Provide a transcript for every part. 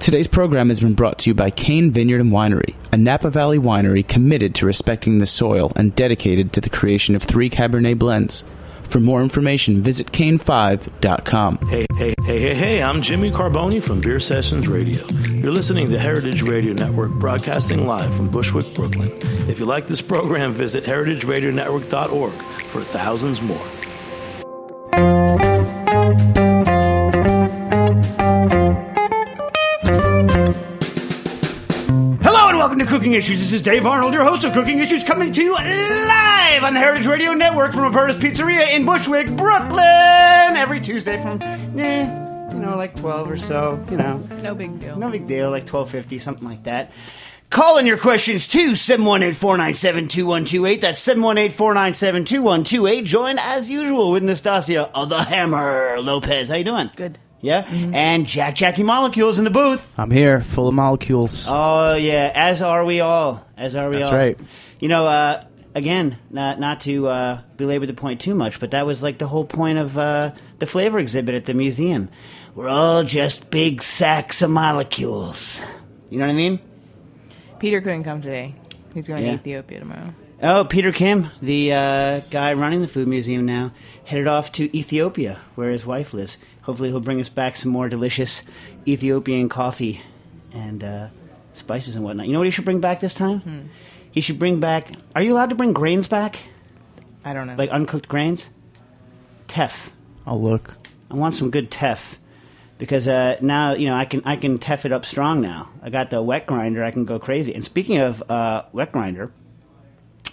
Today's program has been brought to you by Cain Vineyard and Winery, a Napa Valley winery committed to respecting the soil and dedicated to the creation of three Cabernet blends. For more information, visit cain5.com. Hey, hey, hey, hey, hey, I'm Jimmy Carbone from Beer Sessions Radio. You're listening to Heritage Radio Network broadcasting live from Bushwick, Brooklyn. If you like this program, visit heritageradionetwork.org for thousands more. Cooking Issues. This is Dave Arnold, your host of Cooking Issues, coming to you live on the Heritage Radio Network from Roberta's Pizzeria in Bushwick, Brooklyn, every Tuesday from, eh, you know, like 12 or so, you know. No big deal. No big deal, like 1250, something like that. Call in your questions to 718-497-2128. That's 718-497-2128. Join as usual with Nastasia of the Hammer Lopez. How you doing? Good. Yeah? And Jack Jackie Molecules in the booth. I'm here, full of molecules. Oh yeah, as are we all. As are we all. That's all. right. You know, uh, again, not not to uh, belabor the point too much, but that was like the whole point of uh, the flavor exhibit at the museum. We're all just big sacks of molecules. You know what I mean? Peter couldn't come today. He's going Yeah. to Ethiopia tomorrow. Oh, Peter Kim, the uh, guy running the food museum now, headed off to Ethiopia, where his wife lives. Hopefully, he'll bring us back some more delicious Ethiopian coffee and uh, spices and whatnot. You know what he should bring back this time? He should bring back. Are you allowed to bring grains back, I don't know. like uncooked grains? Teff. I'll look. I want some good teff because uh, now you know I can I can teff it up strong now. I got the wet grinder. I can go crazy. And speaking of uh, wet grinder,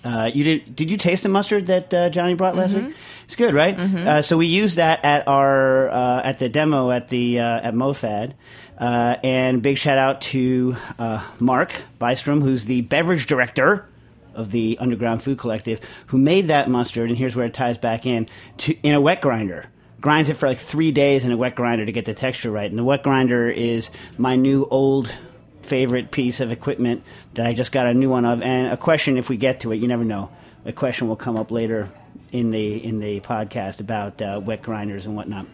uh, you did did you taste the mustard that uh, Johnny brought last week? It's good, right? Uh, so we used that at our uh, at the demo at the uh, at MoFad. Uh, and big shout out to uh, Mark Bystrom, who's the beverage director of the Underground Food Collective, who made that mustard, and here's where it ties back in, to, in a wet grinder. Grinds it for like three days in a wet grinder to get the texture right. And the wet grinder is my new old favorite piece of equipment that I just got a new one of. And a question, if we get to it, you never know. A question will come up later in the in the podcast about uh, wet grinders and whatnot.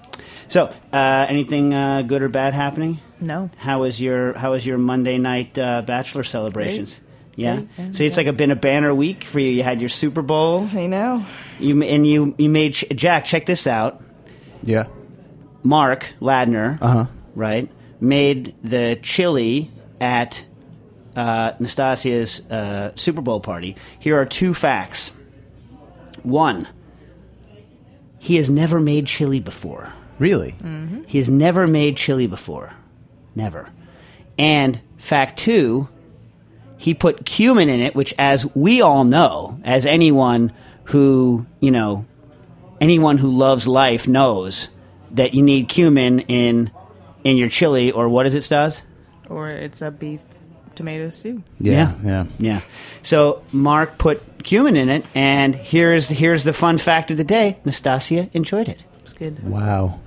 So, uh, anything uh, good or bad happening? no. How was your How was your Monday night uh, bachelor celebrations? Yeah. Great, yeah, So it's like a, yes. been a banner week for you. You had your Super Bowl. I know. You and you you made Jack. Check this out. Yeah. Mark Ladner, Uh huh. right, made the chili at uh, Nastasia's uh, Super Bowl party. Here are two facts. One, he has never made chili before. Really? He has never made chili before. Never. And fact two, he put cumin in it, which, as we all know, as anyone who, you know, anyone who loves life knows that you need cumin in in your chili, or what is it, Stas? Or it's a beef tomato stew. Yeah. Yeah. Yeah. So Mark put cumin in it, and here's here's the fun fact of the day: Nastasia enjoyed it. It's good. Wow.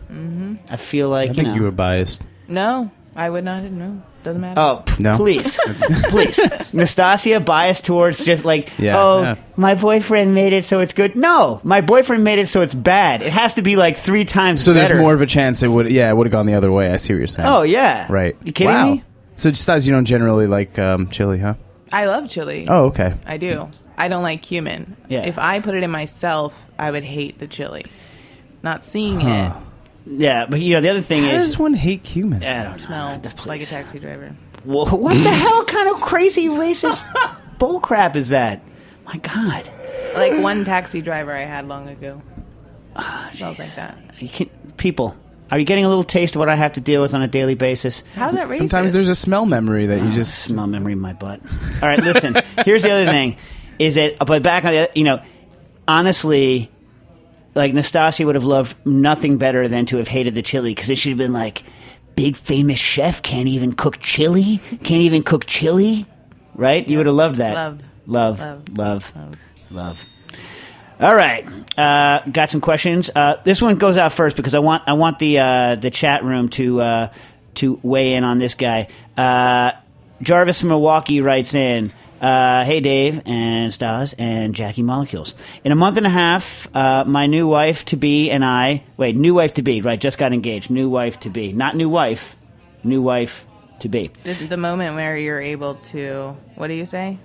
I feel like I think you, you, were biased. No, I would not. know. doesn't matter. Oh, p- No? please, please. Nastasia biased towards just like, Yeah, oh, yeah. my boyfriend made it, so it's good. No, my boyfriend made it, so it's bad. It has to be like three times So better. there's more of a chance it would. Yeah, it would have gone the other way. I see what you're saying. Oh yeah, Right. You kidding wow. me? So just as you don't generally like um, chili, huh? I love chili. Oh, okay. I do. I don't like cumin. Yeah. If I put it in myself, I would hate the chili. Not seeing Huh. Yeah, but you know the other thing How is, does one hate cumin? I don't smell know. like a Please. taxi driver. Wha- What the hell kind of crazy racist bullcrap is that? My God, Like one taxi driver I had long ago. Ah, Smells like that. you can, people. Are you getting a little taste of what I have to deal with on a daily basis? How's that racist? Sometimes there's a smell memory that you just. smell memory in my butt. All right, listen. here's the other thing: is that but back on the you know, honestly, like Nastasia would have loved nothing better than to have hated the chili because it should have been like, big famous chef can't even cook chili, can't even cook chili, right? You would have loved that. Love. love, Love. love, Love. love. All right, uh, got some questions. Uh, this one goes out first because I want I want the uh, the chat room to uh, to weigh in on this guy. Uh, Jarvis from Milwaukee writes in. Uh, hey Dave and Stas and Jackie Molecules. In a month and a half, uh, my new wife to be and I wait, new wife to be, right? Just got engaged. New wife to be, not new wife, new wife to be. The, the moment where you're able to, what do you say?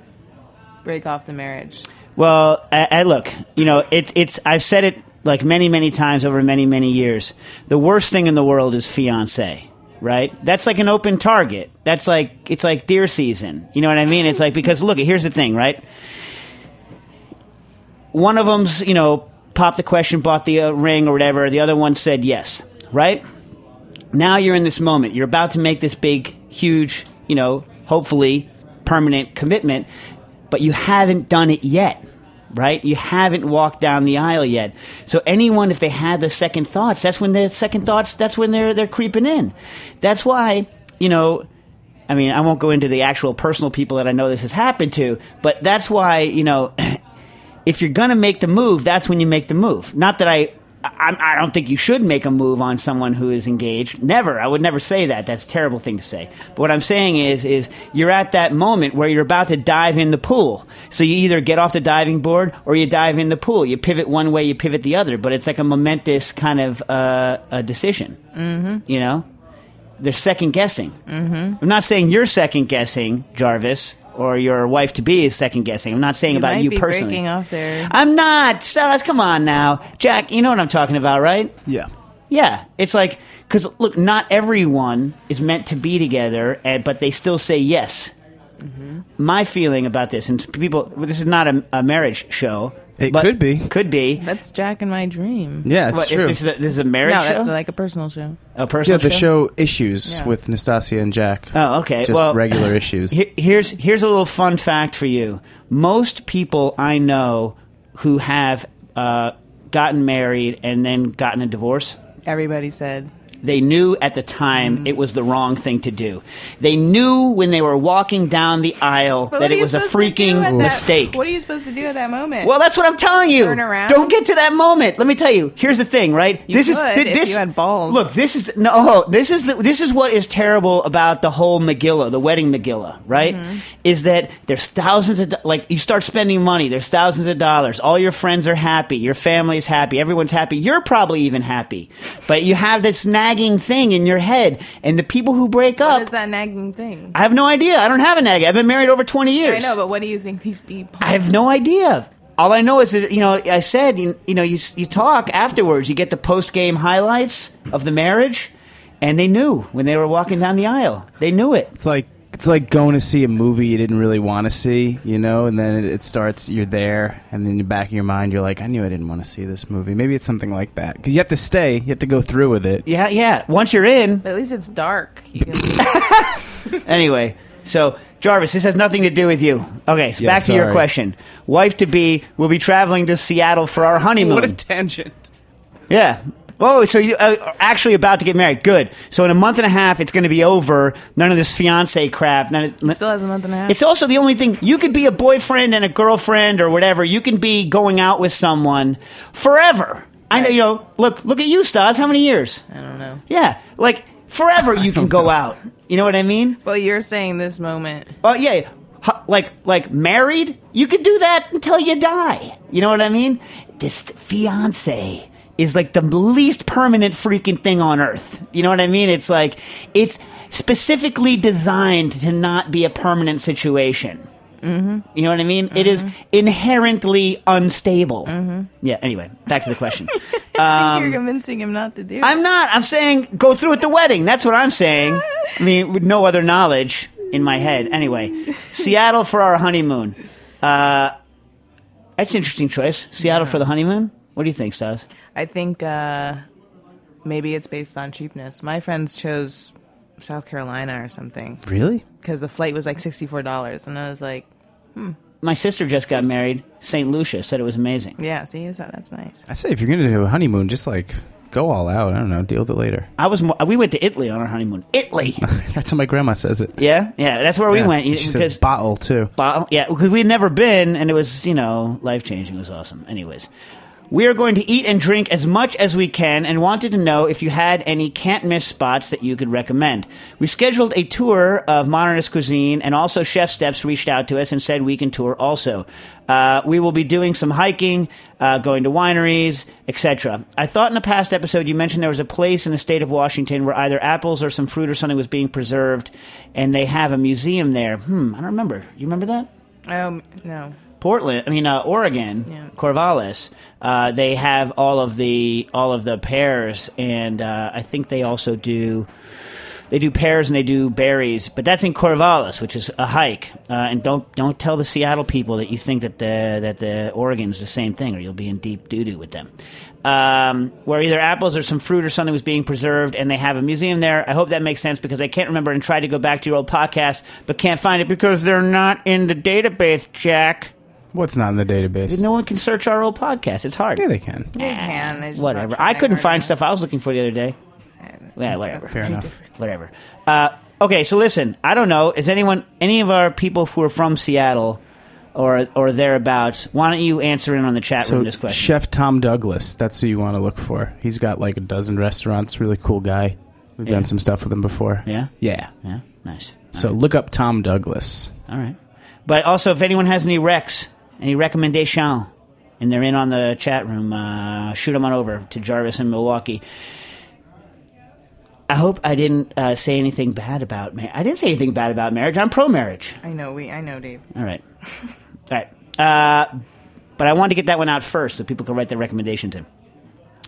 Break off the marriage. Well, I, I look, you know, it's it's. I've said it like many, many times over many, many years. The worst thing in the world is fiance, right? That's like an open target. That's like it's like deer season. You know what I mean? It's like because look, here's the thing, right? One of them's, you know, popped the question, bought the uh, ring or whatever. The other one said yes, right? Now you're in this moment. You're about to make this big, huge, you know, hopefully permanent commitment, but you haven't done it yet, right? You haven't walked down the aisle yet. So anyone, if they had the second thoughts, that's when their second thoughts, that's when they're they're creeping in. That's why, you know, I mean, I won't go into the actual personal people that I know this has happened to, but that's why, you know, if you're to make the move, that's when you make the move. Not that I, I, I don't think you should make a move on someone who is engaged. Never. I would never say that. That's a terrible thing to say. But what I'm saying is, is you're at that moment where you're about to dive in the pool. So you either get off the diving board or you dive in the pool. You pivot one way, you pivot the other. But it's like a momentous kind of uh, a decision. Mm-hmm. You know, they're second guessing. Mm-hmm. I'm not saying you're second guessing, Jarvis. Or your wife to be is second guessing. I'm not saying about might you be personally. breaking off there. I'm not. Sus, come on now. Jack, you know what I'm talking about, right? Yeah. Yeah. It's like, because look, not everyone is meant to be together, and, but they still say yes. Mm-hmm. My feeling about this, and people, this is not a, a marriage show. It but- could be. Could be. That's Jack and my dream. Yeah, it's What, if true. this is a, this is a marriage No, show? that's like a personal show. a personal yeah, the show Issues Yeah. with Nastasia and Jack. Oh, okay. Just well, regular issues. Here- here's here's a little fun fact for you. Most people I know who have uh, gotten married and then gotten a divorce, Everybody said. They knew at the time it was the wrong thing to do. They knew when they were walking down the aisle But that it was a supposed to do freaking at that- mistake. What are you supposed to do at that moment? Well, that's what I'm telling you. Turn around? Don't get to that moment. Let me tell you. Here's the thing, right? You this is if this. you had balls. Look, this is no. This is the, this is what is terrible about the whole Megillah, the wedding Megillah, right? Mm-hmm. Is that there's thousands of like you start spending money. There's thousands of dollars. All your friends are happy. Your family's happy. Everyone's happy. You're probably even happy, but you have this nagging thing in your head, and the people who break what up. is that nagging thing? I have no idea. I don't have a nag. I've been married over 20 years. I know, but what do you think these people? I have no idea. All I know is that you know I said you, you know you you talk afterwards. You get the post game highlights of the marriage, and they knew when they were walking down the aisle. They knew it. It's like it's like going to see a movie you didn't really want to see, you know, and then it, it starts. You're there, and then in the back of your mind, you're like, I knew I didn't want to see this movie. Maybe it's something like that because you have to stay, you have to go through with it. Yeah, yeah. Once you're in, But at least it's dark. You can, anyway. So Jarvis, this has nothing to do with you. Okay, so Yeah, back to your sorry. question. Wife to be will be traveling to Seattle for our honeymoon. What a tangent! Yeah. Oh, so you uh, actually about to get married? Good. So in a month and a half, it's going to be over. None of this fiance crap. None of, still has a month and a half. It's also the only thing you could be a boyfriend and a girlfriend or whatever. You can be going out with someone forever. I know. You know. Look. Look at you, Stas. How many years? I don't know. Yeah. Like forever. You can go out. You know what I mean? Well, you're saying this moment. Oh yeah. Like like married, you could do that until you die. You know what I mean? This fiance is like the least permanent freaking thing on earth. You know what I mean? It's like it's specifically designed to not be a permanent situation. Mm-hmm. You know what I mean? It is inherently unstable. Yeah. Anyway, back to the question. I think you're convincing him not to do. it. Um, I'm not. I'm saying go through with the wedding. That's what I'm saying. I mean, with no other knowledge in my head. Anyway, Seattle for our honeymoon. Uh, that's an interesting choice. Seattle for the honeymoon. What do you think, Stas? I think uh, maybe it's based on cheapness. My friends chose South Carolina or something Really? because the flight was like sixty four dollars, and I was like, hmm. My sister just got married. St. Lucia said it was amazing. "Yeah, see, is that- that's nice." I say if you're gonna do a honeymoon, just like go all out. I don't know, deal with it later. I was. mo- We went to Italy on our honeymoon. Italy. That's how my grandma says it. Yeah, yeah. That's where we went. She because says bottle too. Bottle, yeah, because we'd never been, and it was you know life changing. It was awesome. Anyways, We are going to eat and drink as much as we can and wanted to know if you had any can't miss spots that you could recommend. We scheduled a tour of modernist cuisine and also Chef Steps reached out to us and said we can tour also. Uh, we will be doing some hiking, uh, going to wineries, etc. I thought in a past episode you mentioned there was a place in the state of Washington where either apples or some fruit or something was being preserved and they have a museum there. Hmm, I don't remember. You remember that? Um, no. Portland, I mean uh, Oregon, Yeah. Corvallis. Uh, they have all of the all of the pears, and uh, I think they also do they do pears and they do berries. But that's in Corvallis, which is a hike. Uh, and don't don't tell the Seattle people that you think that the that the Oregon's the same thing, or you'll be in deep doo doo with them. Um, where either apples or some fruit or something was being preserved, and they have a museum there. I hope that makes sense because I can't remember and tried to go back to your old podcast, but can't find it because they're not in the database, Jack. What's not in the database? No one can search our old podcast. It's hard. Yeah, they can. They can. They're just Whatever. not I trying couldn't hard find enough. stuff I was looking for the other day. Yeah, whatever. Fair enough. Whatever. Uh, okay, so listen. I don't know. Is anyone, any of our people who are from Seattle or or thereabouts? Why don't you answer in on the chat So, room this question? Chef Tom Douglas, that's who you want to look for. He's got like a dozen restaurants. Really cool guy. We've Yeah. done some stuff with him before. Yeah. Yeah. Yeah. Nice. So look up Tom Douglas. All right. But also, if anyone has any recs, any recommendation, and they're in on the chat room, uh, shoot them on over to Jarvis in Milwaukee. I hope I didn't uh, say anything bad about marriage. I didn't say anything bad about marriage. I'm pro marriage. I know. We. I know, Dave. All right. All right. Uh, but I wanted to get that one out first so people can write their recommendations in.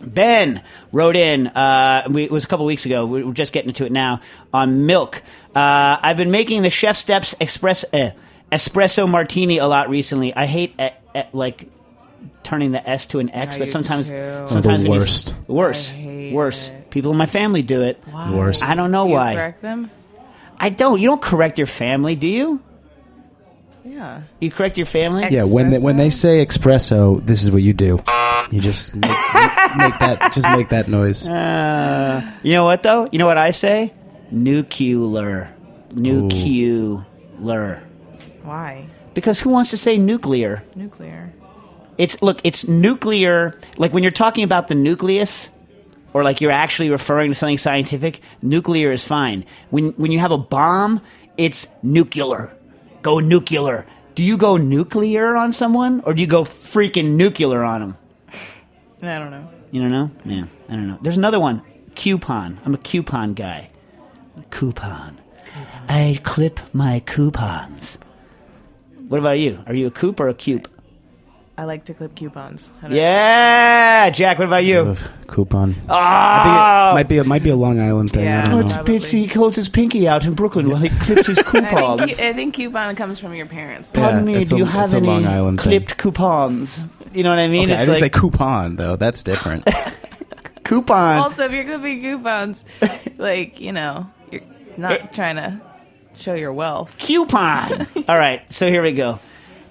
Ben wrote in, uh, we, it was a couple weeks ago, we- we're just getting into it now, on milk. Uh, I've been making the Chef Steps express, uh, espresso martini a lot recently. I hate, uh, uh, like, turning the S to an X, I but sometimes, too. sometimes The when you- worst. worse, worse. it. People in my family do it. Why? worst. I don't know Do you why. correct them? I don't. You don't correct your family, do you? Yeah. You correct your family? Yeah, when they, when they say espresso, this is what you do. You just make, make that just make that noise. Uh, you know what though? You know what I say? Nuclear, nuclear. Why? Because who wants to say nuclear? Nuclear. It's look, it's nuclear. Like when you're talking about the nucleus, or like you're actually referring to something scientific. Nuclear is fine. When when you have a bomb, it's nuclear. Go nuclear. Do you go nuclear on someone, or do you go freaking nuclear on them? I don't know. You don't know? Yeah, I don't know. There's another one. Coupon. I'm a coupon guy. Coupon. I clip my coupons. What about you? Are you a coop or a cube? I like to clip coupons. I don't- Yeah, Jack. What about you? Of coupon. Oh, might be a, might be a Long Island thing. Yeah. I oh don't it's know. Probably. Bitsy. He holds his pinky out in Brooklyn while he clips his I coupons. think, I think coupon comes from your parents. Pardon Yeah, me. it's Do a- you it's have a any Long Island thing. clipped coupons? You know what I mean? Okay, I it's didn't like say coupon though. That's different. coupon. Also, if you're clipping coupons, like you know, you're not trying to show your wealth. coupon. All right, so here we go.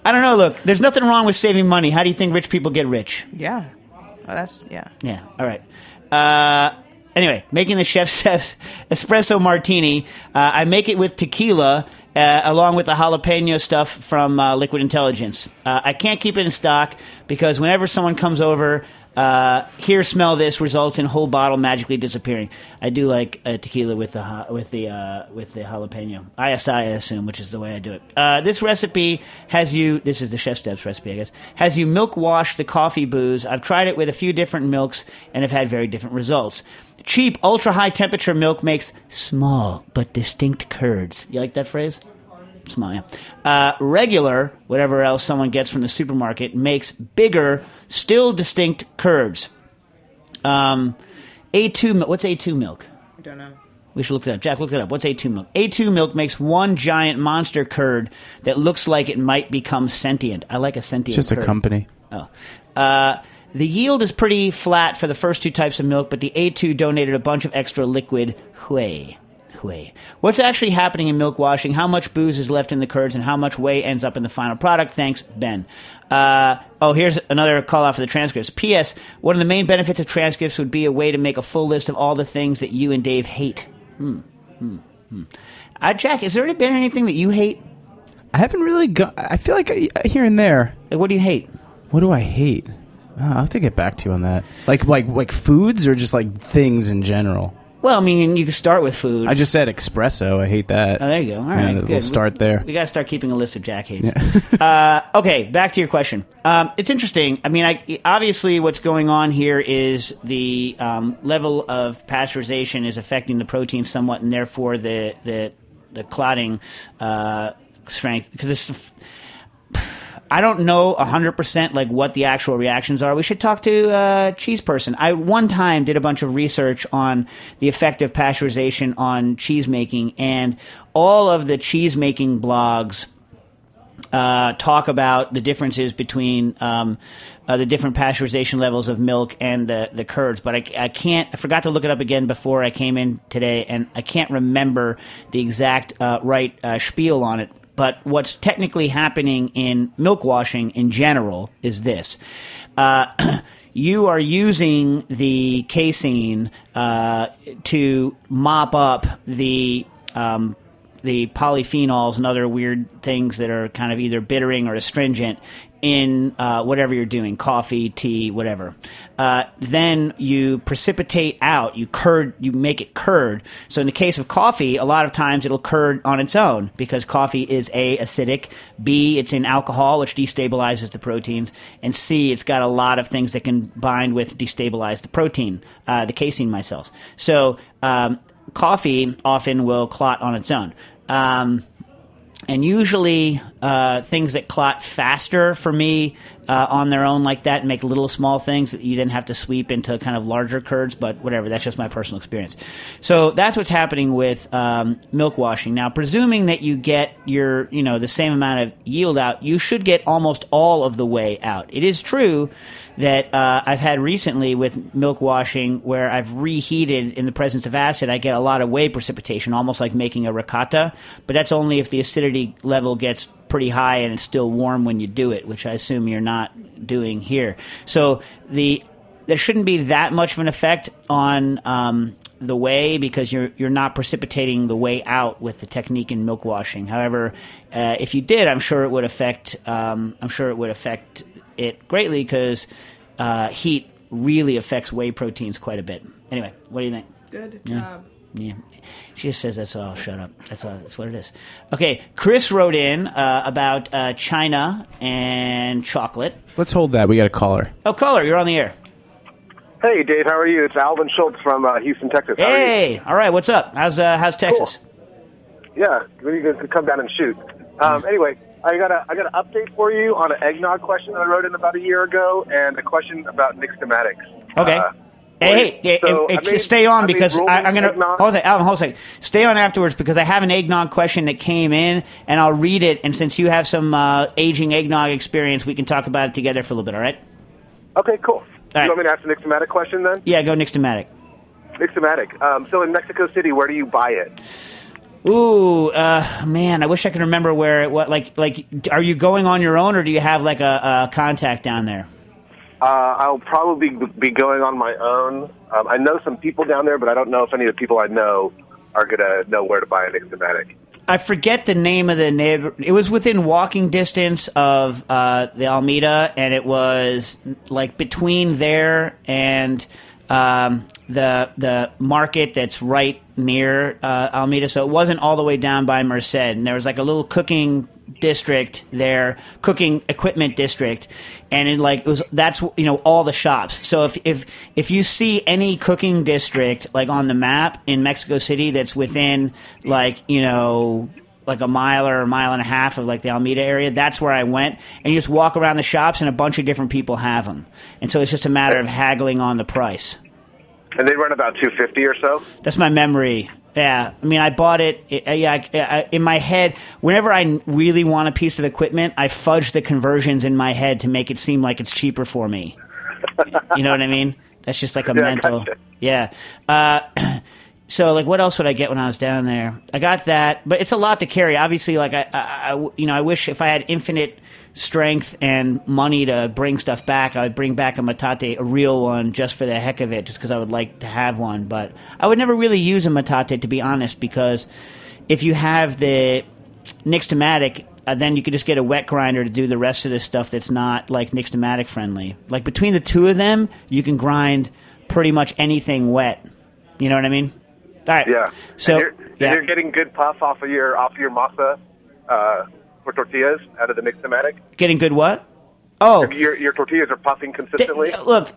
I don't know. Look, there's nothing wrong with saving money. How do you think rich people get rich? Yeah. Oh, that's yeah. Yeah. All right. Uh, anyway, making the chef chef's espresso martini. Uh, I make it with tequila. Uh, along with the jalapeno stuff from uh, Liquid Intelligence. Uh, I can't keep it in stock because whenever someone comes over, uh, here, smell this results in whole bottle magically disappearing. I do like uh, tequila with the with the uh, with the jalapeno. ISI, I assume, which is the way I do it. Uh, this recipe has you. This is the chef steps recipe, I guess. Has you milk wash the coffee booze. I've tried it with a few different milks and have had very different results. Cheap, ultra high temperature milk makes small but distinct curds. You like that phrase? Small, yeah. Uh, regular, whatever else someone gets from the supermarket, makes bigger, still distinct curds. Um, A2 milk. What's A2 milk? I don't know. We should look that up. Jack, look that up. What's A2 milk? A2 milk makes one giant monster curd that looks like it might become sentient. I like a sentient Just a company. Oh. Uh, the yield is pretty flat for the first two types of milk, but the A2 donated a bunch of extra liquid whey. Whey. What's actually happening in milk washing? How much booze is left in the curds, and how much whey ends up in the final product? Thanks, Ben. Uh, oh, here's another call out for the transcripts. P.S. One of the main benefits of transcripts would be a way to make a full list of all the things that you and Dave hate. Hmm. Hmm. Hmm. Uh, Jack, has there been anything that you hate? I haven't really got. I feel like I, here and there. Like, what do you hate? What do I hate? Oh, I'll have to get back to you on that. Like like like foods or just like things in general. Well, I mean, you can start with food. I just said espresso. I hate that. Oh, there you go. All right, good. We'll start there. We got to start keeping a list of Jack hates. uh, okay, back to your question. Um, it's interesting. I mean, I, obviously, what's going on here is the um, level of pasteurization is affecting the protein somewhat, and therefore the the the clotting uh, strength because it's. I don't know 100% like what the actual reactions are. We should talk to a cheese person. I one time did a bunch of research on the effect of pasteurization on cheese making and all of the cheese making blogs uh, talk about the differences between um, uh, the different pasteurization levels of milk and the, the curds. But I, I can't, I forgot to look it up again before I came in today, and I can't remember the exact uh, right uh, spiel on it. But what's technically happening in milk washing in general is this. Uh, you are using the casein uh, to mop up the um, the polyphenols and other weird things that are kind of either bittering or astringent in uh, whatever you're doing coffee tea whatever. Uh, then you precipitate out you curd you make it curd. So in the case of coffee a lot of times it'll curd on its own because coffee is a acidic b it's in alcohol which destabilizes the proteins and c it's got a lot of things that can bind with destabilize the protein uh, the casein micelles. So um, coffee often will clot on its own. Um, and usually, uh, things that clot faster for me uh, on their own like that and make little small things that you then have to sweep into kind of larger curds, but whatever, that's just my personal experience. So that's what's happening with um, milk washing. Now, presuming that you get your, you know, the same amount of yield out, you should get almost all of the way out. It is true that uh, I've had recently with milk washing where I've reheated in the presence of acid, I get a lot of whey precipitation, almost like making a ricotta, but that's only if the acidity level gets pretty high and it's still warm when you do it, which I assume you're not doing here. So the there shouldn't be that much of an effect on um, the whey because you're you're not precipitating the whey out with the technique in milk washing. However, uh, if you did, I'm sure it would affect um, I'm sure it would affect it greatly because uh, heat really affects whey proteins quite a bit. Anyway, what do you think? Good Yeah. job. Yeah. She just says that's all. Shut up. That's all. That's what it is. Okay. Chris wrote in uh, about uh, China and chocolate. Let's hold that. We got a caller. Oh, caller, you're on the air. Hey, Dave, how are you? It's Alvin Schultz from uh, Houston, Texas. How? Hey. All right. What's up? How's uh, How's Texas? Yeah, we could come down and shoot. Um, anyway, I got a I got an update for you on an eggnog question that I wrote in about a year ago, and a question about nixtamatics. Okay. Uh, Hey, hey, so hey, hey, made- stay on I because I, I'm gonna hold on, Alvin, hold on. Stay on afterwards because I have an eggnog question that came in, and I'll read it. And since you have some uh, aging eggnog experience, we can talk about it together for a little bit. All right? Okay, cool. right. You want me to ask the nixtamatic question then? Yeah, go Nixtamatic. Nixtamatic. Um, so in Mexico City, where do you buy it? Ooh, uh, man, I wish I could remember where it. What like like? Are you going on your own, or do you have like a, a contact down there? Uh, I'll probably be going on my own. Um, I know some people down there, but I don't know if any of the people I know are going to know where to buy an nixtamatic. I forget the name of the neighbor. It was within walking distance of uh, the Alameda, and it was like between there and um, the the market that's right near uh, Alameda. So it wasn't all the way down by Merced, and there was like a little cooking district their cooking equipment district, and it like it was that's you know all the shops. So if if if you see any cooking district like on the map in Mexico City that's within like you know like a mile or a mile and a half of like the Alameda area, that's where I went. And you just walk around the shops, and a bunch of different people have them. And so it's just a matter of haggling on the price. And they run about 250 or so. That's my memory. Yeah, I mean, I bought it. it- uh, yeah, I, I, in my head, whenever I really want a piece of equipment, I fudge the conversions in my head to make it seem like it's cheaper for me. you know what I mean? That's just like a Yeah, mental. gotcha. Yeah. Uh, so, like, what else would I get when I was down there? I got that, but it's a lot to carry. Obviously, like, I, I, I- you know, I wish if I had infinite strength and money to bring stuff back, I would bring back a metate, a real one, just for the heck of it, just because I would like to have one. But I would never really use a metate, to be honest, because if you have the Nixtamatic, uh, then you could just get a wet grinder to do the rest of this stuff that's not like Nixtamatic friendly. Like between the two of them, you can grind pretty much anything wet. You know what I mean? All right. Yeah. So and you're, and you're getting good puff off of your off of your masa uh, for tortillas out of the Nixtamatic. getting good what? Oh, Your your tortillas are puffing consistently. Th- look,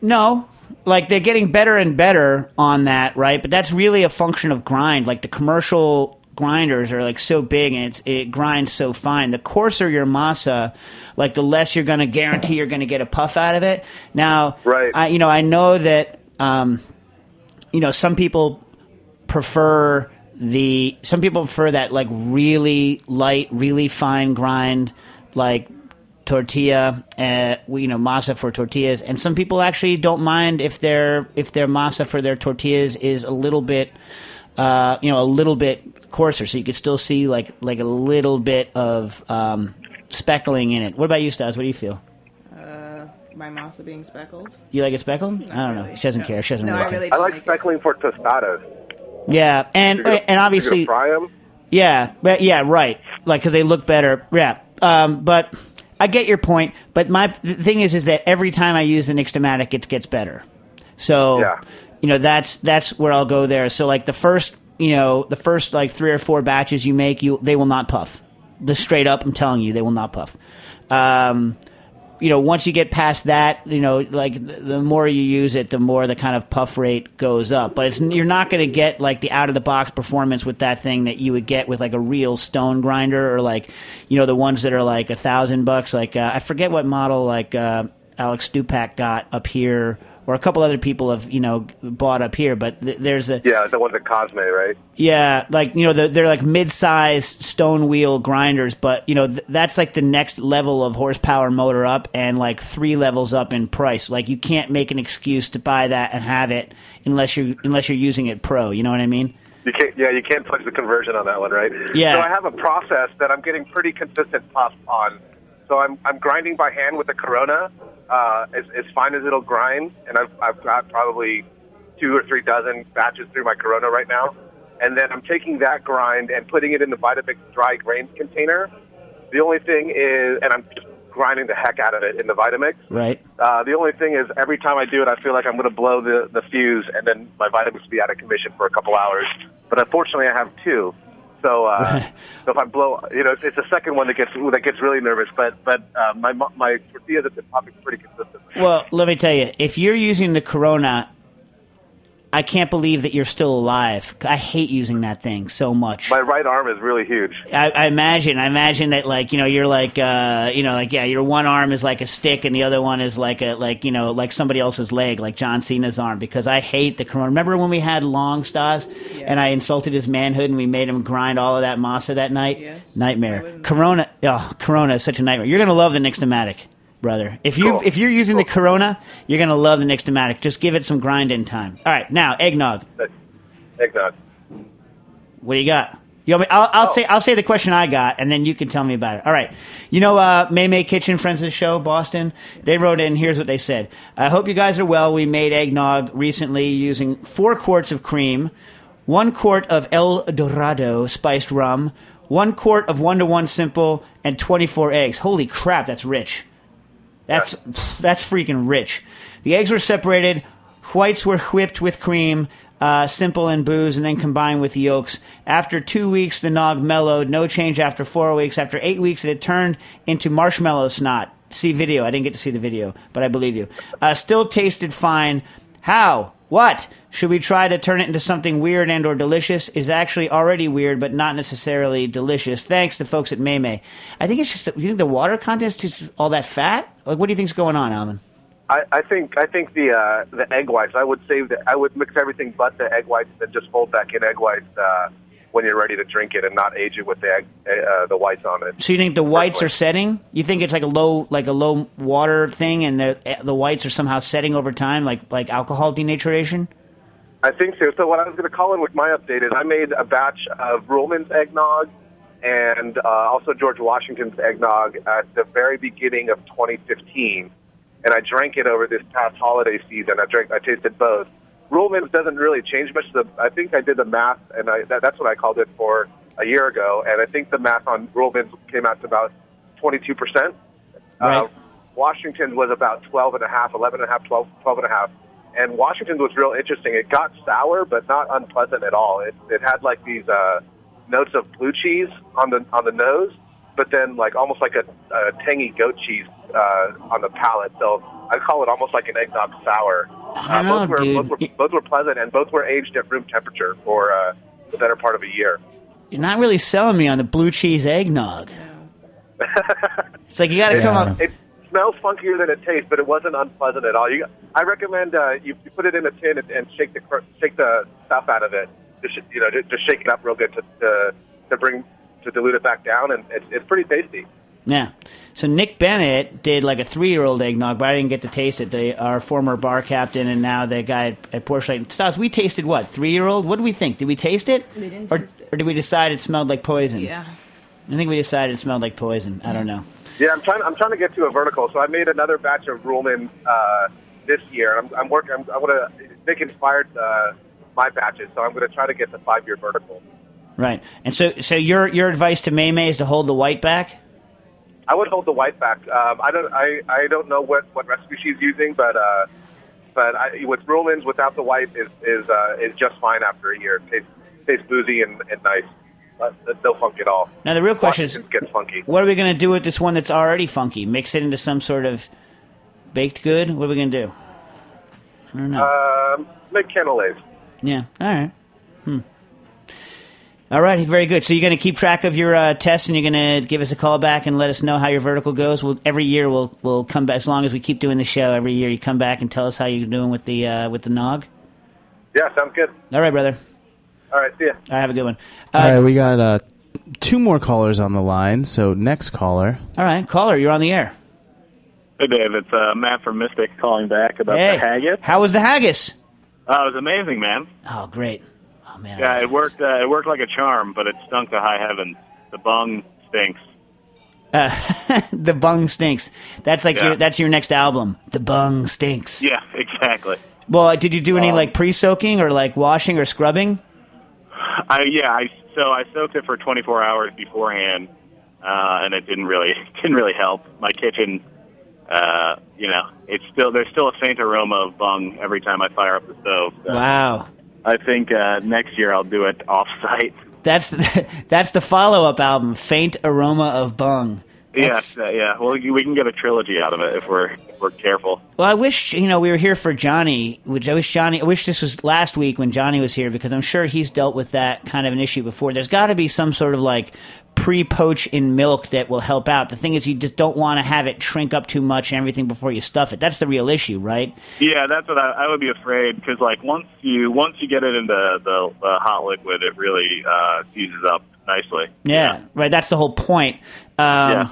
no, like they're getting better and better on that, right? But that's really a function of grind. Like the commercial grinders are like so big and it's it grinds so fine. The coarser your masa, like the less you're going to guarantee you're going to get a puff out of it. Now, Right. I, you know, I know that, um, you know, some people prefer the some people prefer that like really light, really fine grind, like tortilla, uh, you know, masa for tortillas, and some people actually don't mind if their if their masa for their tortillas is a little bit, uh, you know, a little bit coarser, so you could still see like like a little bit of um, speckling in it. What about you, Stas? What do you feel? My masa being speckled. You like it speckled? I don't know. She doesn't No. care. She doesn't No, really I care. really I don't like like it. speckling for tostadas. Yeah, and You're gonna- and obviously you're fry them. Yeah, but yeah, right. Like because they look better. Yeah, um, but I get your point. But my the thing is, is that every time I use the Nixtamatic, it gets better. So Yeah. you know that's that's where I'll go there. So like the first you know the first like three or four batches you make, you they will not puff. The straight up, I'm telling you, they will not puff. Um, you know, once you get past that, you know, like the, more you use it, the more the kind of puff rate goes up. But it's you're not going to get like the out of the box performance with that thing that you would get with like a real stone grinder or like, you know, the ones that are like a thousand bucks. Like uh, I forget what model like uh, Alex Stupak got up here, or a couple other people have you know bought up here. But th- there's a Yeah, the ones at Cosme, right? yeah, like you know, they're, they're like mid-sized stone wheel grinders, but you know th- that's like the next level of horsepower motor up, and like three levels up in price. Like you can't make an excuse to buy that and have it unless you unless you're using it pro. You know what I mean? You can't. Yeah, you can't push the conversion on that one, right? Yeah. So I have a process that I'm getting pretty consistent puff on. So I'm I'm grinding by hand with the Corona, uh, as as fine as it'll grind, and I've I've got probably two or three dozen batches through my Corona right now, and then I'm taking that grind and putting it in the Vitamix dry grains container. The only thing is, and I'm just grinding the heck out of it in the Vitamix. Right? Uh, the only thing is, every time I do it, I feel like I'm going to blow the, the fuse, and then my Vitamix will be out of commission for a couple hours. But unfortunately, I have two. So, uh, so if I blow, you know, it's, the second one that gets that gets really nervous. But but uh, my my tortillas have been popping pretty consistently. Well, let me tell you, if you're using the Corona, I can't believe that you're still alive. I hate using that thing so much. My right arm is really huge. I, I imagine. I imagine that, like you know, you're like, uh, you know, like yeah, your one arm is like a stick, and the other one is like a like you know, like somebody else's leg, like John Cena's arm. Because I hate the Corona. Remember when we had Long Stars, and I insulted his manhood, and we made him grind all of that masa that night? Yes. Nightmare. Corona. Oh, Corona is such a nightmare. You're gonna love the Nixtamatic, brother. If you Cool. if you're using the Corona, you're gonna love the Nixtamatic. Just give it some grind in time. All right, now eggnog. Eggnog. What do you got? You me, I'll, I'll Oh. say I'll say the question I got, and then you can tell me about it. All right. You know, uh, Mei Mei Kitchen, friends of the show, Boston. They wrote in. Here's what they said. I hope you guys are well. We made eggnog recently using four quarts of cream, one quart of El Dorado spiced rum, one quart of one to one simple, and 24 eggs. Holy crap, that's rich. That's that's freaking rich. The eggs were separated. Whites were whipped with cream, uh, simple and booze, and then combined with yolks. After two weeks, the nog mellowed. No change after four weeks. After eight weeks, it had turned into marshmallow snot. See video. I didn't get to see the video, but I believe you. Uh, still tasted fine. How? What? Should we try to turn it into something weird and or delicious? Is actually already weird, but not necessarily delicious. Thanks to folks at Mei Mei. I think it's just. You think the water content is just all that fat? Like, what do you think's going on, Alvin? I, I think I think the uh, the egg whites. I would save the. I would mix everything but the egg whites, and just fold back in egg whites uh, when you're ready to drink it, and not age it with the egg, uh, the whites on it. So you think the whites are setting? You think it's like a low, like a low water thing, and the the whites are somehow setting over time, like like alcohol denaturation? I think so. So what I was going to call in with my update is I made a batch of Ruhlman's eggnog and uh, also George Washington's eggnog at the very beginning of 2015, and I drank it over this past holiday season. I drank, I tasted both. Ruhlman's doesn't really change much. The I think I did the math, and I that, that's what I called it for a year ago, and I think the math on Ruhlman's came out to about 22 percent. Right. Uh, Washington's was about 12 and a half, 11 and a half, 12, 12 and a half. And Washington's was real interesting. It got sour, but not unpleasant at all. It, it had like these uh, notes of blue cheese on the on the nose, but then like almost like a, a tangy goat cheese uh, on the palate. So I call it almost like an eggnog sour. Uh, both know, were both were, both were pleasant, and both were aged at room temperature for uh, the better part of a year. You're not really selling me on the blue cheese eggnog. it's like you got to come up. It smells funkier than it tastes, but it wasn't unpleasant at all. You, I recommend uh, you, you put it in a tin and, and shake the shake the stuff out of it. Just you know, just, just shake it up real good to to, to bring to dilute it back down, and it's, it's pretty tasty. Yeah. So Nick Bennett did like a three-year-old eggnog, but I didn't get to taste it. They, our former bar captain and now the guy at, at Porsche Light. Stas, we tasted what? Three-year-old? What did we think? Did we taste it? We didn't or, taste it. Or did we decide it smelled like poison? Yeah. I think we decided it smelled like poison. I don't know. Yeah, I'm trying. I'm trying to get to a vertical, so I made another batch of Ruhlman uh, this year. I'm, I'm working. I'm, I want to. Nick inspired uh, my batches, so I'm going to try to get the five year vertical. Right. And so, so your your advice to Mei Mei is to hold the white back. I would hold the white back. Um, I don't. I, I don't know what, what recipe she's using, but uh, but I, with Ruhlman's without the white is is uh, is just fine after a year. It tastes tastes boozy and, and nice. Uh, no funk at all. Now the real question is, gets funky. what are we going to do with this one that's already funky? Mix it into some sort of baked good? What are we going to do? I don't know. Um, make canelés. Yeah. All right. Hmm. All right. Very good. So you're going to keep track of your uh, tests, and you're going to give us a call back and let us know how your vertical goes. We'll, every year we'll we'll come back as long as we keep doing the show. Every year you come back and tell us how you're doing with the uh, with the nog. Yeah, sounds good. All right, brother. All right, see ya. All right, have a good one. Uh, All right, we got uh, two more callers on the line. So next caller. All right, caller, you're on the air. Hey, Dave. It's uh, Matt from Mystic calling back about Hey, the haggis. how was the haggis? Uh, it was amazing, man. Oh, great. Oh man. Yeah, it worked. Uh, it worked like a charm, but it stunk to high heaven. The bung stinks. the bung stinks. That's like Yeah. your that's your next album. The bung stinks. Yeah, exactly. Well, did you do any Um, like pre-soaking or like washing or scrubbing? I yeah. I so I soaked it for 24 hours beforehand, uh, and it didn't really didn't really help. My kitchen, uh, you know, it's still there's still a faint aroma of bung every time I fire up the stove. So Wow. I think uh, next year I'll do it off site. That's the, that's the follow up album, Faint Aroma of Bung. Yes, uh, yeah. Well, we can get a trilogy out of it if we're if we're careful. Well, I wish you know we were here for Johnny. Which I wish Johnny. I wish this was last week when Johnny was here because I'm sure he's dealt with that kind of an issue before. There's got to be some sort of like pre-poach in milk that will help out. The thing is, you just don't want to have it shrink up too much and everything before you stuff it. That's the real issue, right? Yeah, that's what I, I would be afraid because like once you once you get it into the, the hot liquid, it really uh, fuses up nicely. Yeah, right. That's the whole point. Um, Yeah.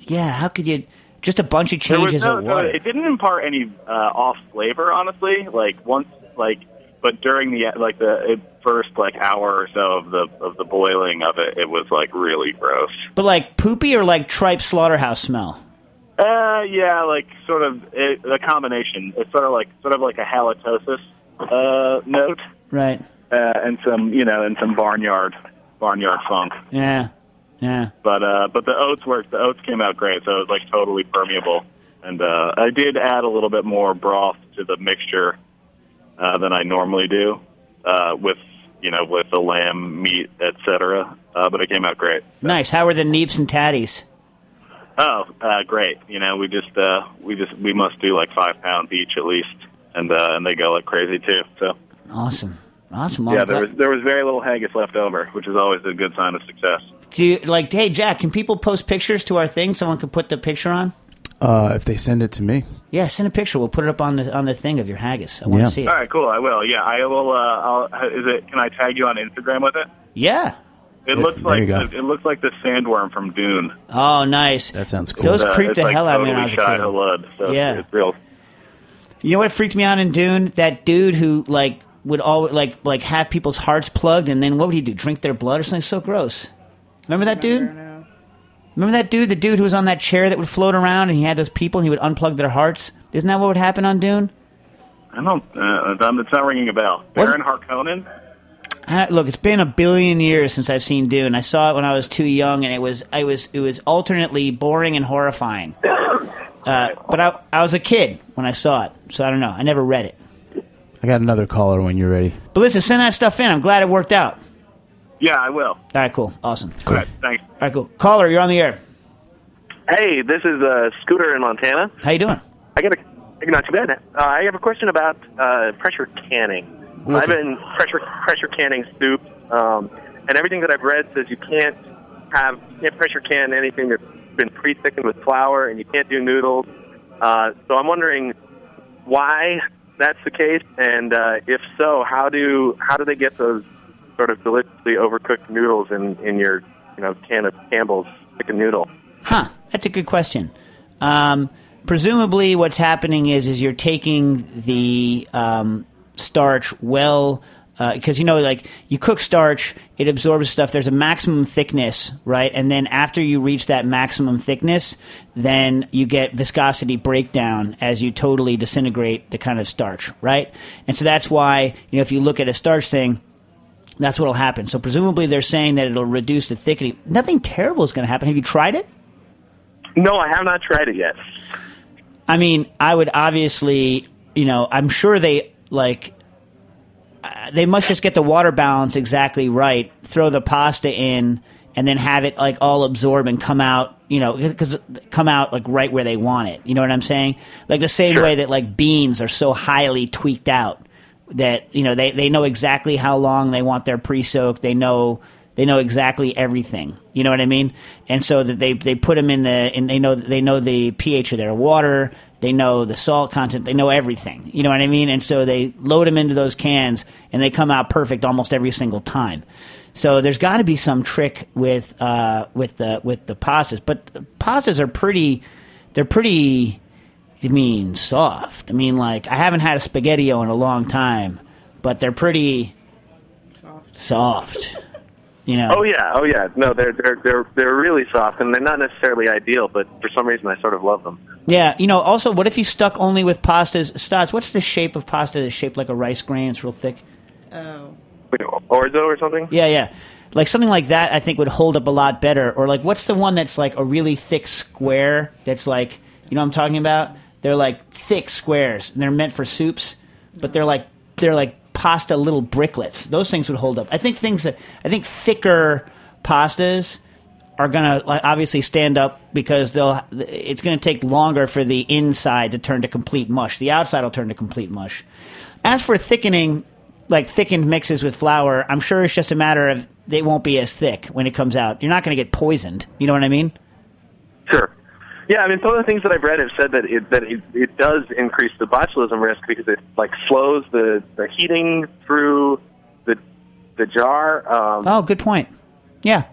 yeah. How could you? Just a bunch of changes no, of no, it didn't impart any uh, off flavor, honestly. Like once, like, but during the like the first like hour or so of the of the boiling of it, it was like really gross. but like poopy or like tripe slaughterhouse smell. Uh, yeah, like sort of it, the combination. It's sort of like sort of like a halitosis uh, note, Right. uh, and some you know, and some barnyard barnyard funk. Yeah. Yeah. But uh, but the oats worked. The oats came out great, so it was like totally permeable. And uh, I did add a little bit more broth to the mixture uh, than I normally do uh, with you know with the lamb meat, etc. Uh, but it came out great. Nice. How were the neeps and tatties? Oh, uh, great! You know we just uh, we just we must do like five pounds each at least, and uh, and they go like crazy too. So Awesome. Awesome. Yeah, there was there was very little haggis left over, which is always a good sign of success. Do you like? Hey, Jack, can people post pictures to our thing? Someone could put the picture on. Uh, if they send it to me. Yeah, send a picture. We'll put it up on the on the thing of your haggis. I want to Yeah. see it. All right, cool. I will. Yeah, I will. Uh, I'll, is it? Can I tag you on Instagram with it? Yeah. It Yeah, looks there like you go. it, it looks like the sandworm from Dune. Oh, nice. That sounds cool. Those Uh, creeped it's the like hell out of me totally when I was a Shia kid. Halud, so Yeah. it's, it's real. You know what freaked me out in Dune? That dude who like would always like like have people's hearts plugged, and then what would he do? Drink their blood or something? So gross. Remember that dude? Remember that dude? The dude who was on that chair that would float around, and he had those people, and he would unplug their hearts. Isn't that what would happen on Dune? I don't. Uh, it's not ringing a bell. Was Baron it- Harkonnen. Uh, look, it's been a billion years since I've seen Dune. I saw it when I was too young, and it was I was it was alternately boring and horrifying. Uh, but I, I was a kid when I saw it, so I don't know. I never read it. I got another caller when you're ready. But listen, send that stuff in. I'm glad it worked out. Yeah, I will. All right, cool, awesome. All right, thanks. All right, cool. Caller, you're on the air. Hey, this is uh, Scooter in Montana. How you doing? I got a not too bad. Uh, I have a question about uh, pressure canning. I've been pressure pressure canning soup, um, and everything that I've read says you can't have you can't pressure can anything that's been pre-thickened with flour, and you can't do noodles. Uh, so I'm wondering why that's the case, and uh, if so, how do how do they get those sort of deliciously overcooked noodles in in your you know can of Campbell's chicken noodle? Huh? That's a good question. Um, presumably, what's happening is is you're taking the um, starch well because you know like you cook starch it absorbs stuff there's a maximum thickness right and then after you reach that maximum thickness then you get viscosity breakdown as you totally disintegrate the kind of starch right and so that's why you know if you look at a starch thing that's what'll happen so presumably they're saying that it'll reduce the thickening nothing terrible is going to happen have you tried it No, I have not tried it yet. I mean, I would obviously, you know, I'm sure they like uh, they must just get the water balance exactly right, throw the pasta in and then have it like all absorb and come out, you know, cuz come out like right where they want it. You know what I'm saying? Like the same way that like beans are so highly tweaked out that, you know, they they know exactly how long they want their pre-soak. They know they know exactly everything. You know what I mean? And so that they they put them in the and they know they know the pH of their water. They know the salt content. They know everything. You know what I mean? And so they load them into those cans, and they come out perfect almost every single time. So there's got to be some trick with uh, with the with the pastas, but the pastas are pretty. They're pretty. I mean, soft. I mean, like I haven't had a spaghettio in a long time, but they're pretty soft. Soft. You know. Oh yeah, oh yeah. No, they're they're they're they're really soft, and they're not necessarily ideal, but for some reason I sort of love them. Yeah, you know. Also, what if you stuck only with pastas? Stats. What's the shape of pasta that's shaped like a rice grain? It's real thick. Oh. Wait, orzo or something? Yeah, yeah. Like something like that, I think would hold up a lot better. Or like, what's the one that's like a really thick square? That's like, you know, what I'm talking about. They're like thick squares, and they're meant for soups, but they're like they're like pasta little bricklets. Those things would hold up. I think things that I think thicker pastas are gonna like, obviously stand up because they'll. It's gonna take longer for the inside to turn to complete mush. The outside will turn to complete mush. As for thickening, like thickened mixes with flour, I'm sure it's just a matter of they won't be as thick when it comes out. You're not going to get poisoned. You know what I mean? Sure. Yeah, I mean, some of the things that I've read have said that it that it, it does increase the botulism risk because it like slows the the heating through the the jar. Um, Oh, good point. Yeah,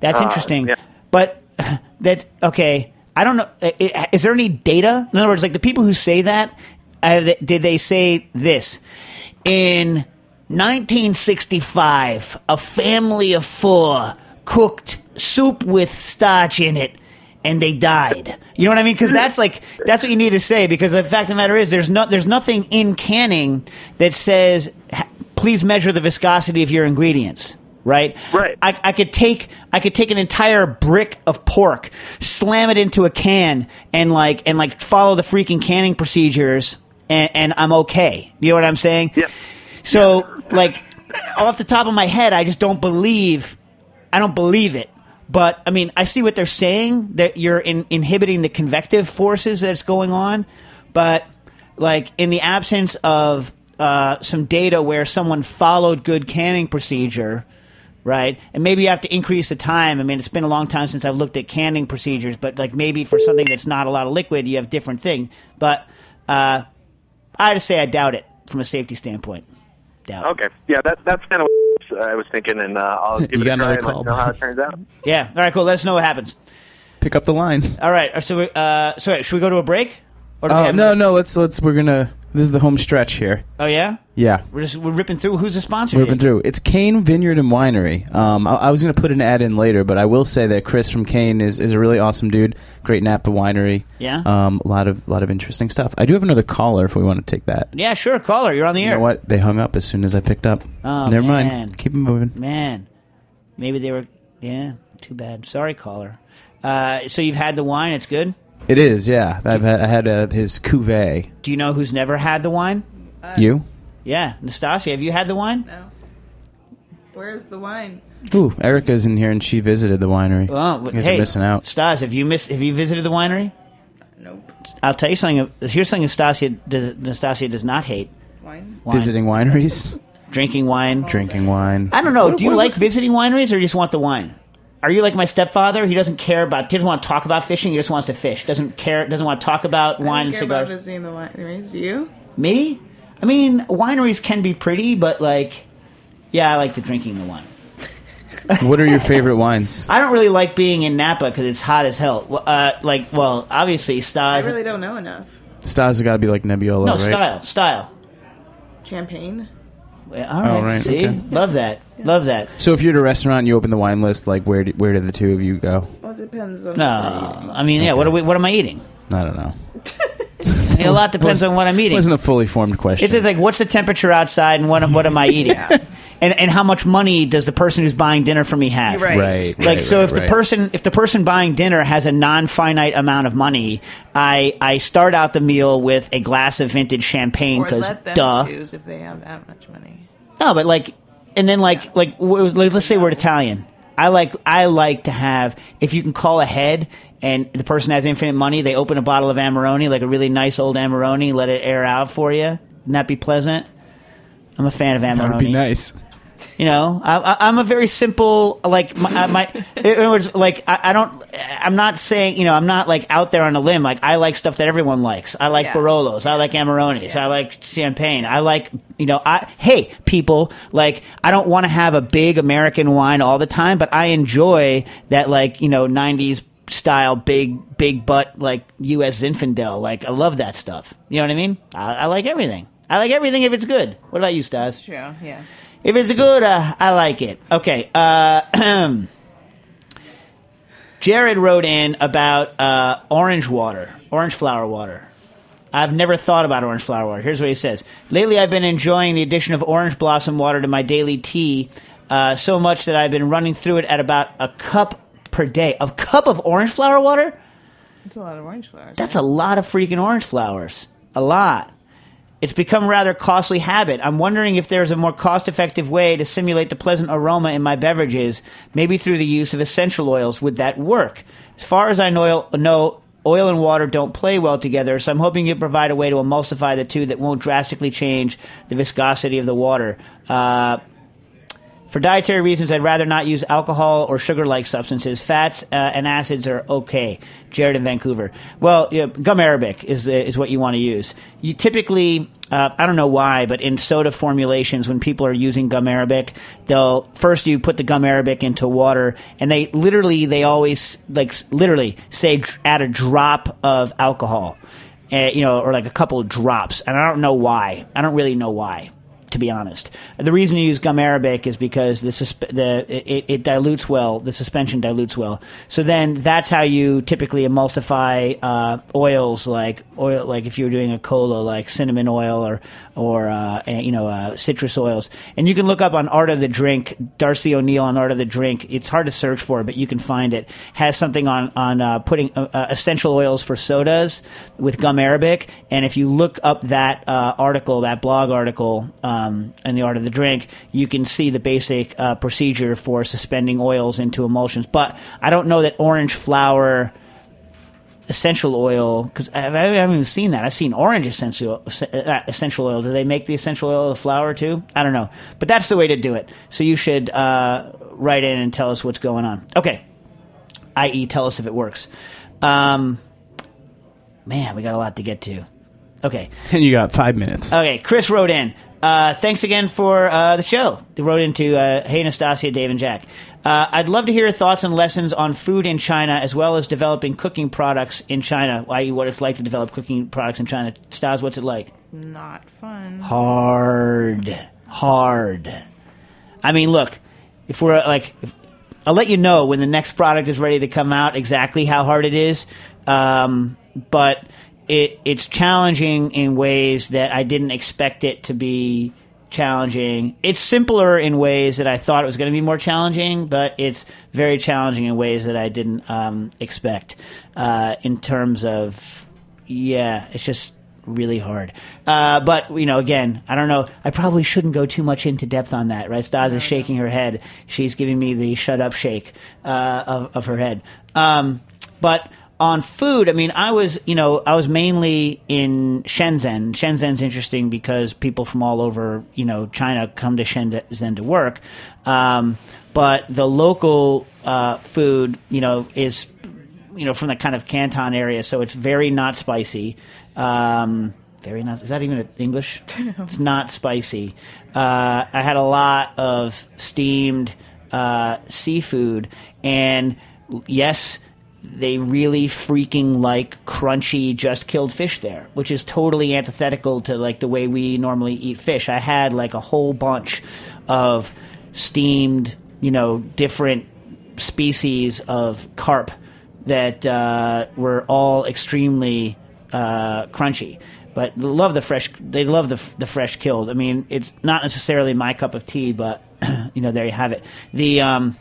that's Uh, interesting. yeah. But that's okay. I don't know. Is there any data? In other words, like the people who say that, uh, did they say this in 1965? A family of four cooked soup with starch in it. And they died. You know what I mean? Because that's like that's what you need to say. Because the fact of the matter is, there's no there's nothing in canning that says please measure the viscosity of your ingredients right Right. I, I could take i could take an entire brick of pork slam it into a can and like and like follow the freaking canning procedures and, and i'm okay you know what i'm saying Yeah. so like off the top of my head i just don't believe i don't believe it but i mean i see what they're saying that you're in, inhibiting the convective forces that's going on but like in the absence of uh, some data where someone followed good canning procedure, right? And maybe you have to increase the time. I mean, it's been a long time since I've looked at canning procedures, but like maybe for something that's not a lot of liquid, you have different thing. But uh, I just say I doubt it from a safety standpoint. Doubt. okay. Yeah, that that's kind of I was thinking, and uh, I'll give You it got a try another and let call. you know how it turns out. Yeah. All right. Cool. Let us know what happens. Pick up the line. All right. So, uh, sorry. Should we go to a break? Or Oh no, no. Let's let's. We're gonna. This is the home stretch here. Oh yeah. Yeah. We're just we're ripping through. Who's the sponsor? Moving here? through. It's Cain Vineyard and Winery. Um, I, I was to put an ad in later, but I will say that Chris from Cain is, is a really awesome dude. Great Napa winery. Yeah? Um, a lot of lot of interesting stuff. I do have another caller if we want to take that. Yeah, sure. Caller, you're on the You air. know what? They hung up as soon as I picked up. Oh, Never man. mind. Keep it moving. Man, maybe they were. Yeah, too bad. Sorry, caller. Uh, so you've had the wine. It's good. It is. Yeah. I've had, I had uh, his cuvee. Do you know who's never had the wine? You? Yeah, Nastasia. Have you had the wine? No. Where's the wine? Ooh, Erica's in here and she visited the winery. Oh, you guys hey, missing out. Stas, have you missed? Have you visited the winery? Nope. I'll tell you something. Here's something Nastasia does. Nastasia does not hate Wine? wine. Visiting wineries, drinking wine. drinking wine. I don't know. What- Do you what- like visiting wineries, or you just want the wine? Are you like my stepfather? He doesn't care about. He doesn't want to talk about fishing. He just wants to fish. Doesn't care. Doesn't want to talk about I wine don't and care about cigars. visiting the wineries. Do you? Me? I mean, wineries can be pretty, but like, yeah, I like the drinking the wine. What are your favorite wines? I don't really like being in Napa because it's hot as hell. Uh, like, well, obviously, Stas. I really don't know enough. Styles have got to be like Nebbiolo, no, right? style, style. Champagne? Yeah, All oh, right, Oh, right, see, okay. love that, love that. So if you're at a restaurant and you open the wine list, like where do, where do the two of you go? Well, it depends on No, what. I mean, yeah. What are we? What am I eating? I don't know. I mean, a lot depends on what I'm It eating. wasn't a fully formed question. It's just like, what's the temperature outside, and what what am I eating? And and how much money does the person who's buying dinner for me have? Right. right. Like right, so, right, if the person if the person buying dinner has a non finite amount of money, I I start out the meal with a glass of vintage champagne because duh. choose if they have that much money. No, but like, and then like like w- like, let's say we're Italian. I like I like to have if you can call ahead and the person has infinite money, they open a bottle of Amarone, like a really nice old Amarone, let it air out for you. Wouldn't that be pleasant? I'm a fan of Amarone. that would be nice. You know, I, I, I'm a very simple like my, my in other words, like I, I don't. I'm not saying you know I'm not like out there on a limb. Like I like stuff that everyone likes. I like Yeah. Barolos. I like Amarones. I like champagne. I like you know. I hey people like I don't want to have a big American wine all the time, but I enjoy that like you know 90s style big big butt like U.S. Zinfandel. Like I love that stuff. You know what I mean? I, I like everything. I like everything if it's good. What about you, Stas? True, yeah. If it's good, uh, I like it. Okay. Uh, Jared wrote in about uh, orange water, orange flower water. I've never thought about orange flower water. Here's what he says. Lately, I've been enjoying the addition of orange blossom water to my daily tea uh, so much that I've been running through it at about a cup per day. A cup of orange flower water? That's a lot of orange flowers. That's a lot of freaking orange flowers. A lot. It's become a rather costly habit. I'm wondering if there's a more cost effective way to simulate the pleasant aroma in my beverages, maybe through the use of essential oils. Would that work? As far as I know, no, oil and water don't play well together, so I'm hoping you provide a way to emulsify the two that won't drastically change the viscosity of the water. Uh, for dietary reasons, I'd rather not use alcohol or sugar like substances. Fats uh, and acids are okay. Jared in Vancouver. Well, gum arabic is, uh, is what you want to use. You typically, uh, I don't know why, but in soda formulations, when people are using gum arabic, they'll first you put the gum arabic into water, and they literally, they always, like, literally say add a drop of alcohol, uh, you know, or like a couple of drops. And I don't know why. I don't really know why to be honest. The reason you use gum arabic is because the susp- the it, it dilutes well. The suspension dilutes well. So then that's how you typically emulsify uh, oils like oil, like if you were doing a cola, like cinnamon oil or or uh, you know uh, citrus oils. And you can look up on Art of the Drink, Darcy O'Neill on Art of the Drink. It's hard to search for, but you can find it. Has something on on uh, putting uh, uh, essential oils for sodas with gum arabic. And if you look up that article, that blog article, um, in the Art of the Drink, you can see the basic uh, procedure for suspending oils into emulsions. But I don't know that orange flower essential oil because I, I haven't even seen that. I've seen orange essential uh, essential oil. Do they make the essential oil of flower too? I don't know, but that's the way to do it. So you should uh, write in and tell us what's going on. Okay, i.e., tell us if it works. Um, man, we got a lot to get to. Okay. And you got five minutes. Okay, Chris wrote in. Uh, thanks again for uh, the show. They wrote into uh, Hey Nastasia, Dave, and Jack. Uh, I'd love to hear your thoughts and lessons on food in China, as well as developing cooking products in China. Why, what it's like to develop cooking products in China. Stas, what's it like? Not fun. hard, hard. I mean, look, if we're like, if, I'll let you know when the next product is ready to come out exactly how hard it is. Um, but it it's challenging in ways that I didn't expect it to be challenging. It's simpler in ways that I thought it was going to be more challenging, but it's very challenging in ways that I didn't um, expect. Uh, in terms of, yeah, it's just really hard. Uh, but you know, again, I don't know. I probably shouldn't go too much into depth on that. Right? Stas is shaking her head. She's giving me the shut up shake uh, of, of her head. Um, but on food, I mean, I was, you know, I was mainly in Shenzhen. Shenzhen's interesting because people from all over, you know, China come to Shenzhen to work. Um, but the local uh, food, you know, is, you know, from the kind of Canton area, so it's very not spicy. Um, very not. Is that even English? it's not spicy. Uh, I had a lot of steamed uh, seafood, and yes, they really freaking like crunchy just killed fish there, which is totally antithetical to like the way we normally eat fish. I had like a whole bunch of steamed, you know, different species of carp that uh, were all extremely uh, crunchy. But love the fresh. They love the the fresh killed. I mean, it's not necessarily my cup of tea, but you know, there you have it. The um,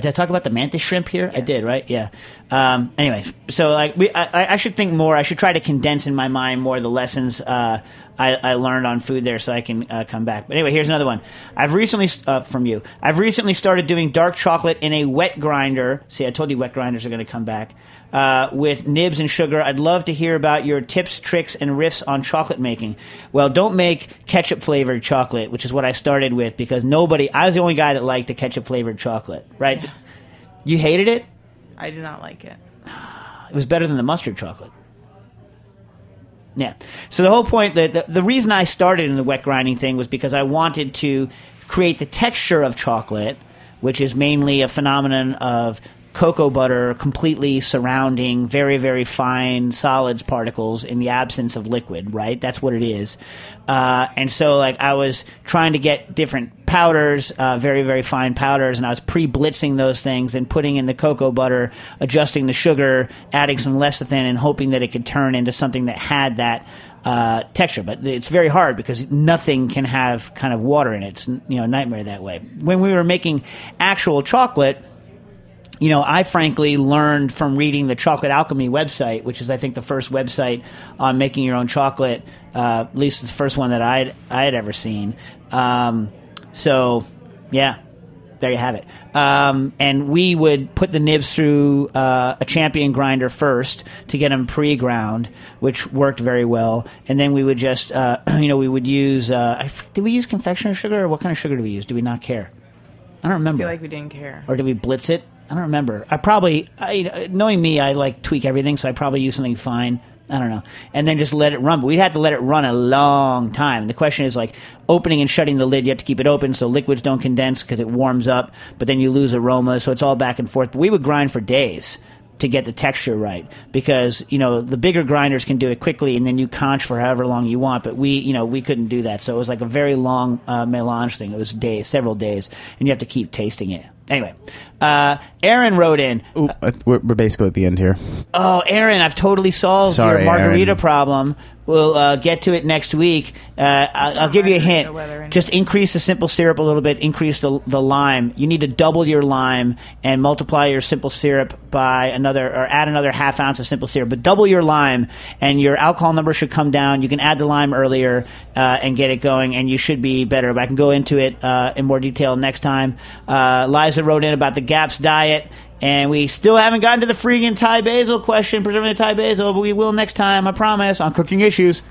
did I talk about the mantis shrimp here? I did, right? Yeah. Um, anyway, so like we, I, I should think more. I should try to condense in my mind more the lessons uh, I, I learned on food there, so I can uh, come back. But anyway, here's another one. I've recently uh, from you. I've recently started doing dark chocolate in a wet grinder. See, I told you wet grinders are going to come back uh, with nibs and sugar. I'd love to hear about your tips, tricks, and riffs on chocolate making. Well, don't make ketchup flavored chocolate, which is what I started with because nobody. I was the only guy that liked the ketchup flavored chocolate. Right? You hated it. I do not like it. It was better than the mustard chocolate. Yeah. So the whole point, the, the, the reason I started in the wet grinding thing was because I wanted to create the texture of chocolate, which is mainly a phenomenon of cocoa butter completely surrounding very, very fine solids particles in the absence of liquid, right? That's what it is. Uh, and so, like, I was trying to get different powders, uh, very, very fine powders, and I was pre blitzing those things and putting in the cocoa butter, adjusting the sugar, adding some lecithin, and hoping that it could turn into something that had that. Uh, texture, but it's very hard because nothing can have kind of water in it. It's you know a nightmare that way. When we were making actual chocolate, you know, I frankly learned from reading the Chocolate Alchemy website, which is, I think, the first website on making your own chocolate. Uh, at least the first one that I I had ever seen. Um, so, yeah, there you have it. Um, and we would put the nibs through uh, a champion grinder first to get them pre-ground, which worked very well. And then we would just, uh, you know, we would use. Uh, did we use confectioner sugar or what kind of sugar do we use? Do we not care? I don't I remember feel like we didn't care. or did we blitz it? I don't remember. I probably, I, knowing me, I like tweak everything, so I probably use something fine. I don't know, and then just let it run. But we had to let it run a long time. The question is like opening and shutting the lid. You have to keep it open so liquids don't condense because it warms up, but then you lose aroma. So it's all back and forth. But we would grind for days to get the texture right because you know the bigger grinders can do it quickly and then you conch for however long you want but we you know we couldn't do that so it was like a very long uh, melange thing it was days several days and you have to keep tasting it anyway uh, aaron wrote in. Ooh, uh, we're, we're basically at the end here. oh aaron i've totally solved Sorry, your margarita Aaron. problem. We'll uh, get to it next week. Uh, I'll, I'll give you a hint. margarita weather anyway. just increase the simple syrup a little bit increase the, the lime. You need to double your lime and multiply your simple syrup by another or add another half ounce of simple syrup but double your lime and your alcohol number should come down. You can add the lime earlier uh, and get it going and you should be better. But i can go into it uh, in more detail next time. Uh, liza wrote in about the gaps diet and we still haven't gotten to the freaking Thai basil question, preserving the Thai basil, but we will next time, I promise, on cooking issues.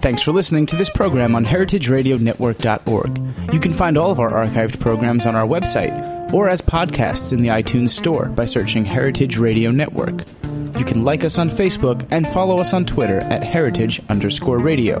Thanks for listening to this program on heritageradionetwork.org. You can find all of our archived programs on our website or as podcasts in the iTunes Store by searching Heritage Radio Network. You can like us on Facebook and follow us on Twitter at heritage underscore radio.